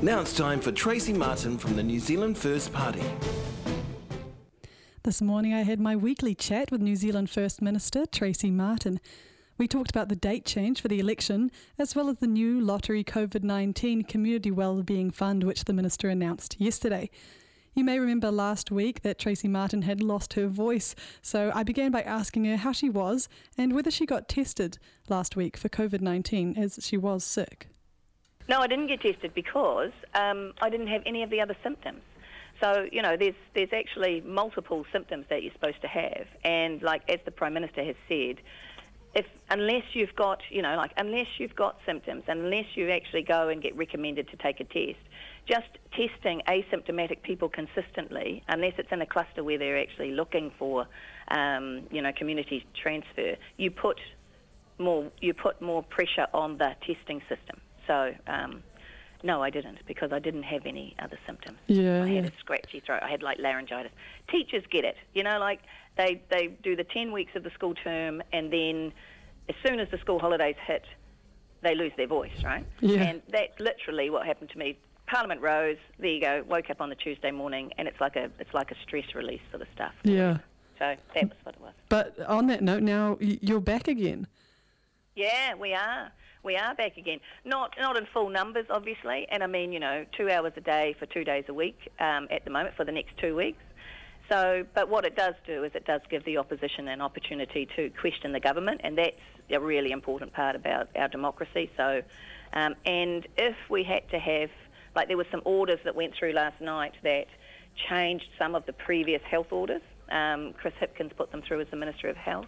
Now it's time for Tracey Martin from the New Zealand First Party. This morning I had my weekly chat with New Zealand First Minister Tracey Martin. We talked about the date change for the election, as well as the new Lottery COVID 19 Community Wellbeing Fund, which the Minister announced yesterday. You may remember last week that Tracey Martin had lost her voice, so I began by asking her how she was and whether she got tested last week for COVID 19, as she was sick. No, I didn't get tested because um, I didn't have any of the other symptoms. So you know, there's there's actually multiple symptoms that you're supposed to have, and like as the Prime Minister has said, if unless you've got you know like unless you've got symptoms, unless you actually go and get recommended to take a test, just testing asymptomatic people consistently, unless it's in a cluster where they're actually looking for um, you know community transfer, you put more you put more pressure on the testing system. So, um, no, I didn't because I didn't have any other symptoms. Yeah, I had yeah. a scratchy throat. I had like laryngitis. Teachers get it, you know, like they they do the ten weeks of the school term, and then as soon as the school holidays hit, they lose their voice, right? Yeah. And that's literally what happened to me. Parliament rose. There you go. Woke up on the Tuesday morning, and it's like a it's like a stress release sort of stuff. Yeah. So that was what it was. But on that note, now you're back again. Yeah, we are. We are back again. Not not in full numbers, obviously, and I mean, you know, two hours a day for two days a week um, at the moment for the next two weeks. So, but what it does do is it does give the opposition an opportunity to question the government, and that's a really important part about our democracy. So, um, and if we had to have, like, there were some orders that went through last night that changed some of the previous health orders. Um, Chris Hipkins put them through as the Minister of Health.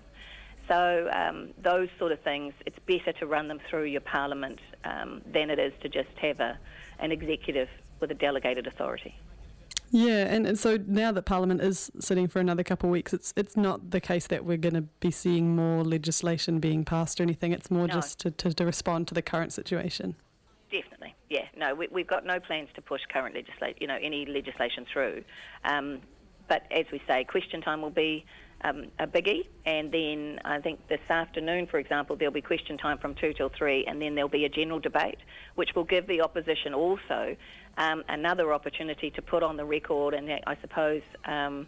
So um, those sort of things, it's better to run them through your parliament um, than it is to just have a, an executive with a delegated authority. Yeah, and, and so now that Parliament is sitting for another couple of weeks, it's it's not the case that we're going to be seeing more legislation being passed or anything. It's more No. just to, to, to respond to the current situation. Definitely, yeah. No, we, we've got no plans to push current legislation, you know, any legislation through. Um, but as we say, question time will be um, a biggie, and then I think this afternoon, for example, there'll be question time from two till three, and then there'll be a general debate, which will give the opposition also um, another opportunity to put on the record, and I suppose. Um,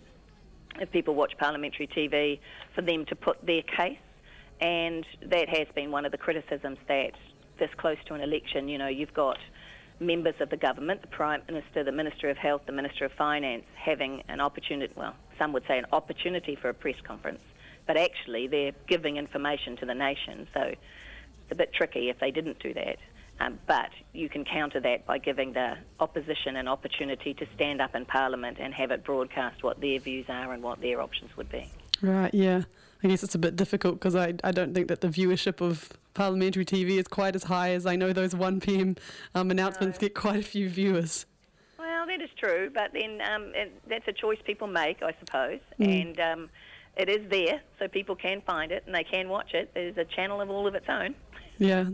if people watch parliamentary TV, for them to put their case. And that has been one of the criticisms that this close to an election, you know, you've got members of the government, the Prime Minister, the Minister of Health, the Minister of Finance, having an opportunity, well, some would say an opportunity for a press conference, but actually they're giving information to the nation. So it's a bit tricky if they didn't do that. Um, but you can counter that by giving the opposition an opportunity to stand up in Parliament and have it broadcast what their views are and what their options would be. Right, yeah. I guess it's a bit difficult because I, I don't think that the viewership of parliamentary TV is quite as high as I know those 1 pm um, announcements get quite a few viewers. Well, that is true, but then um, it, that's a choice people make, I suppose, Mm. and um, it is there, so people can find it and they can watch it. There's a channel of all of its own. Yeah.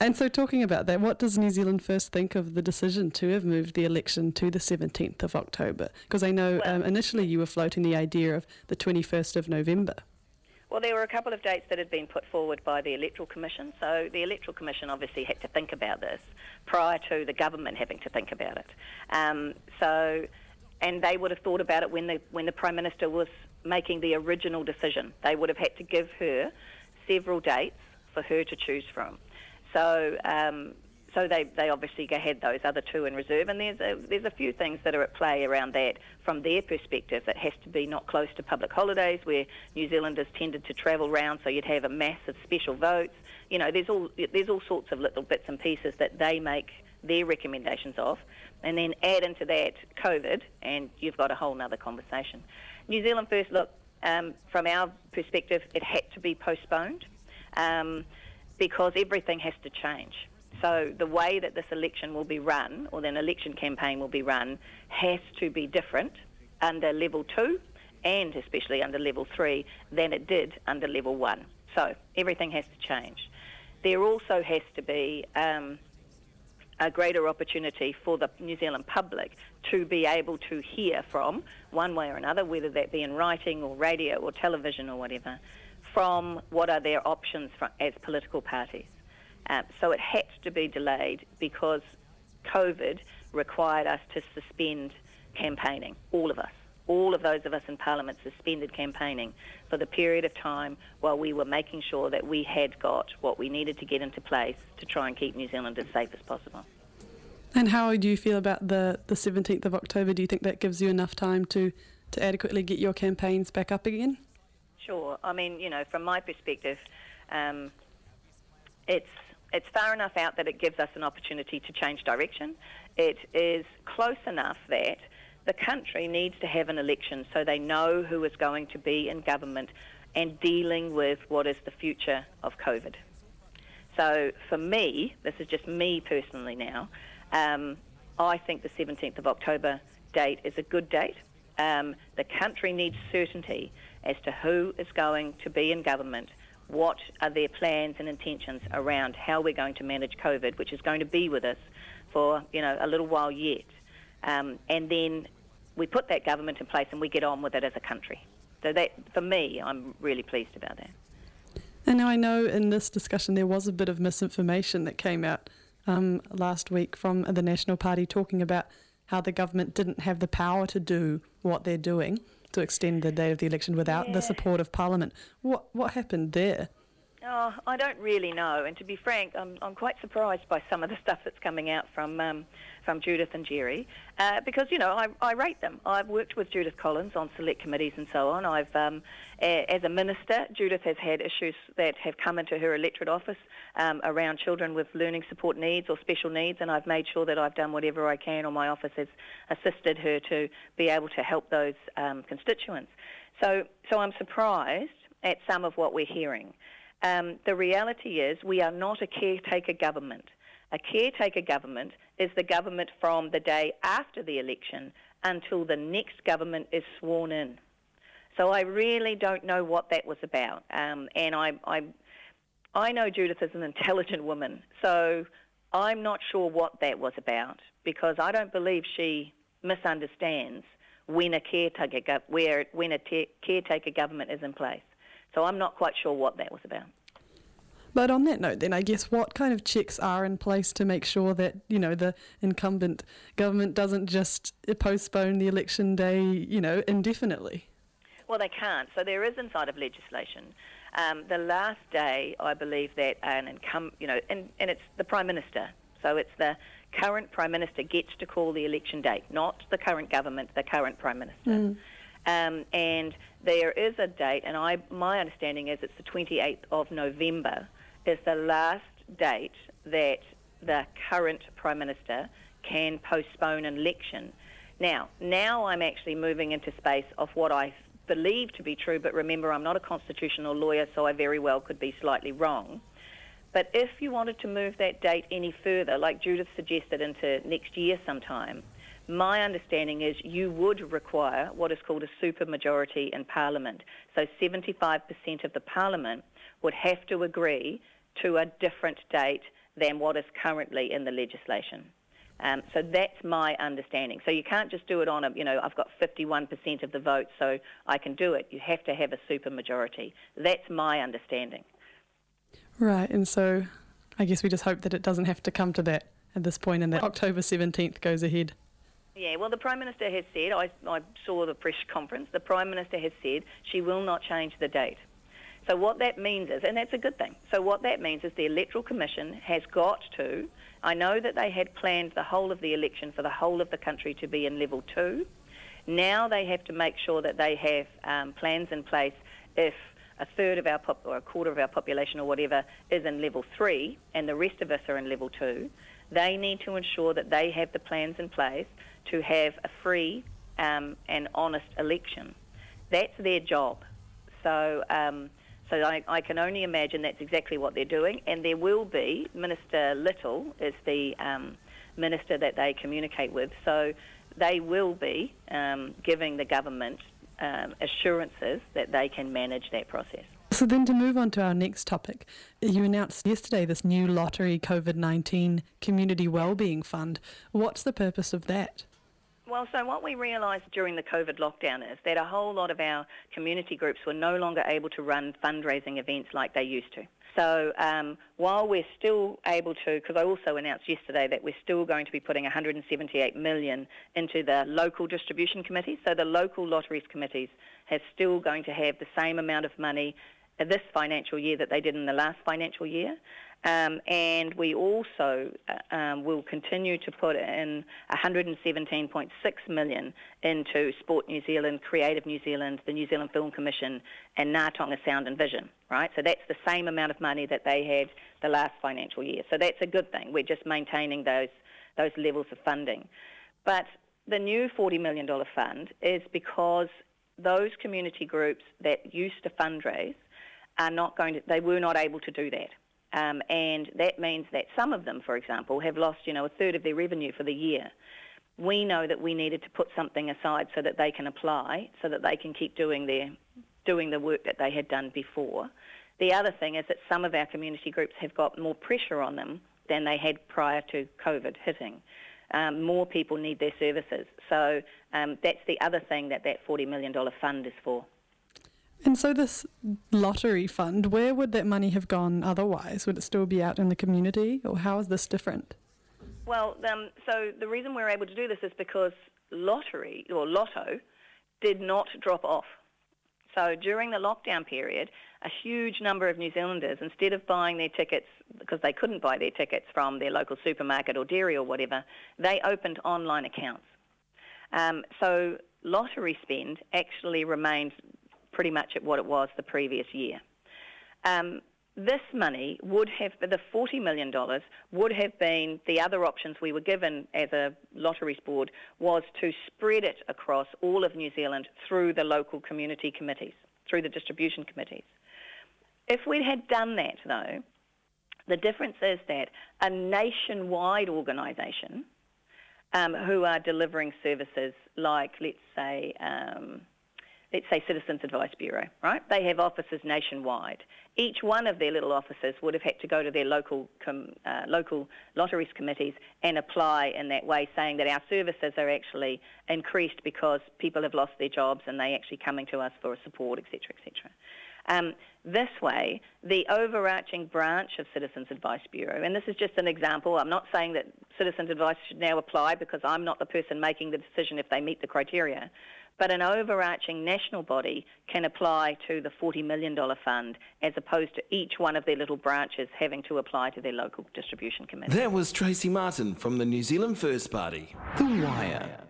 And so, talking about that, what does New Zealand First think of the decision to have moved the election to the 17th of October? Because I know Well- um, initially you were floating the idea of the 21st of November. Well, there were a couple of dates that had been put forward by the Electoral Commission, so the Electoral Commission obviously had to think about this prior to the government having to think about it. Um, so, and they would have thought about it when the when the Prime Minister was making the original decision. They would have had to give her several dates for her to choose from. So, um, so they, they obviously had those other two in reserve, and there's a, there's a few things that are at play around that from their perspective. It has to be not close to public holidays where New Zealanders tended to travel round, so you'd have a massive special votes. You know, there's all there's all sorts of little bits and pieces that they make their recommendations of, and then add into that COVID, and you've got a whole nother conversation. New Zealand First, look, um, from our perspective, it had to be postponed um, because everything has to change. So the way that this election will be run, or an election campaign will be run, has to be different under level two and especially under level three than it did under level one. So everything has to change. There also has to be um, a greater opportunity for the New Zealand public to be able to hear from, one way or another, whether that be in writing or radio or television or whatever, from what are their options for, as political parties. Um, so it had to be delayed because COVID required us to suspend campaigning, all of us. All of those of us in Parliament suspended campaigning for the period of time while we were making sure that we had got what we needed to get into place to try and keep New Zealand as safe as possible. And how do you feel about the, the 17th of October? Do you think that gives you enough time to, to adequately get your campaigns back up again? Sure. I mean, you know, from my perspective, um, it's it's far enough out that it gives us an opportunity to change direction. It is close enough that the country needs to have an election so they know who is going to be in government and dealing with what is the future of COVID. So for me, this is just me personally now, um, I think the 17th of October date is a good date. Um, the country needs certainty as to who is going to be in government what are their plans and intentions around how we're going to manage COVID, which is going to be with us for you know a little while yet, um, and then we put that government in place and we get on with it as a country. So that, for me, I'm really pleased about that. And now I know in this discussion there was a bit of misinformation that came out um, last week from the National Party talking about how the government didn't have the power to do what they're doing to extend the day of the election without yeah. the support of Parliament. What what happened there? Oh, I don't really know, and to be frank, I'm I'm quite surprised by some of the stuff that's coming out from um, from Judith and Gerry, uh, because you know I, I rate them. I've worked with Judith Collins on select committees and so on. I've um, a, as a minister, Judith has had issues that have come into her electorate office um, around children with learning support needs or special needs, and I've made sure that I've done whatever I can, or my office has assisted her to be able to help those um, constituents. So, so I'm surprised at some of what we're hearing. Um, the reality is we are not a caretaker government. A caretaker government is the government from the day after the election until the next government is sworn in. So I really don't know what that was about. Um, and I, I, I know Judith is an intelligent woman, so I'm not sure what that was about because I don't believe she misunderstands when a caretaker, when a caretaker government is in place. So I'm not quite sure what that was about. But on that note, then I guess what kind of checks are in place to make sure that you know the incumbent government doesn't just postpone the election day, you know, indefinitely? Well, they can't. So there is inside of legislation. Um, the last day, I believe that an incumbent, you know, and, and it's the prime minister. So it's the current prime minister gets to call the election date, not the current government, the current prime minister. Mm. Um, and there is a date, and I, my understanding is it's the 28th of November is the last date that the current Prime Minister can postpone an election. Now, now I'm actually moving into space of what I believe to be true, but remember I'm not a constitutional lawyer, so I very well could be slightly wrong. But if you wanted to move that date any further, like Judith suggested, into next year sometime, my understanding is you would require what is called a supermajority in Parliament. So 75% of the Parliament would have to agree to a different date than what is currently in the legislation. Um, so that's my understanding. So you can't just do it on a, you know, I've got 51% of the vote, so I can do it. You have to have a supermajority. That's my understanding. Right, and so I guess we just hope that it doesn't have to come to that at this point and that October 17th goes ahead. Yeah, well, the Prime Minister has said, I, I saw the press conference, the Prime Minister has said she will not change the date. So what that means is, and that's a good thing, so what that means is the Electoral Commission has got to, I know that they had planned the whole of the election for the whole of the country to be in level two. Now they have to make sure that they have um, plans in place if a third of our pop, or a quarter of our population or whatever is in level three and the rest of us are in level two. They need to ensure that they have the plans in place to have a free um, and honest election. That's their job. So um, so I, I, can only imagine that's exactly what they're doing. And there will be, Minister Little is the um, minister that they communicate with, so they will be um, giving the government um, assurances that they can manage that process. So then to move on to our next topic, you announced yesterday this new lottery COVID-19 community wellbeing fund. What's the purpose of that? Well, so what we realised during the COVID lockdown is that a whole lot of our community groups were no longer able to run fundraising events like they used to. So um, while we're still able to, because I also announced yesterday that we're still going to be putting 178 million into the local distribution committees. So the local lotteries committees are still going to have the same amount of money this financial year that they did in the last financial year. Um, and we also uh, um, will continue to put in 117.6 million into Sport New Zealand, Creative New Zealand, the New Zealand Film Commission, and Ngā Taonga Sound and Vision. Right, so that's the same amount of money that they had the last financial year. So that's a good thing. We're just maintaining those those levels of funding. But the new $40 million fund is because those community groups that used to fundraise are not going to, they were not able to do that. Um, and that means that some of them, for example, have lost, you know, a third of their revenue for the year. We know that we needed to put something aside so that they can apply, so that they can keep doing their doing the work that they had done before. The other thing is that some of our community groups have got more pressure on them than they had prior to COVID hitting. Um, more people need their services. So um, that's the other thing that that $40 million fund is for. And so, this lottery fund, where would that money have gone otherwise? Would it still be out in the community, or how is this different? Well, um, so the reason we're able to do this is because lottery or lotto did not drop off. So during the lockdown period, a huge number of New Zealanders, instead of buying their tickets because they couldn't buy their tickets from their local supermarket or dairy or whatever, they opened online accounts. Um, so lottery spend actually remained pretty much at what it was the previous year. Um, this money would have, the $40 million would have been, the other options we were given as a lotteries board was to spread it across all of New Zealand through the local community committees, through the distribution committees. If we had done that though, the difference is that a nationwide organisation um, who are delivering services like, let's say, um, let's say Citizens Advice Bureau, right? They have offices nationwide. Each one of their little offices would have had to go to their local com, uh, local lotteries committees and apply in that way, saying that our services are actually increased because people have lost their jobs and they actually coming to us for support, etc., etc. Um, this way, the overarching branch of Citizens Advice Bureau, and this is just an example, I'm not saying that Citizens Advice should now apply because I'm not the person making the decision if they meet the criteria, but an overarching national body can apply to the $40 million fund as opposed to each one of their little branches having to apply to their local distribution committee. That was Tracey Martin from the New Zealand First Party. The Wire.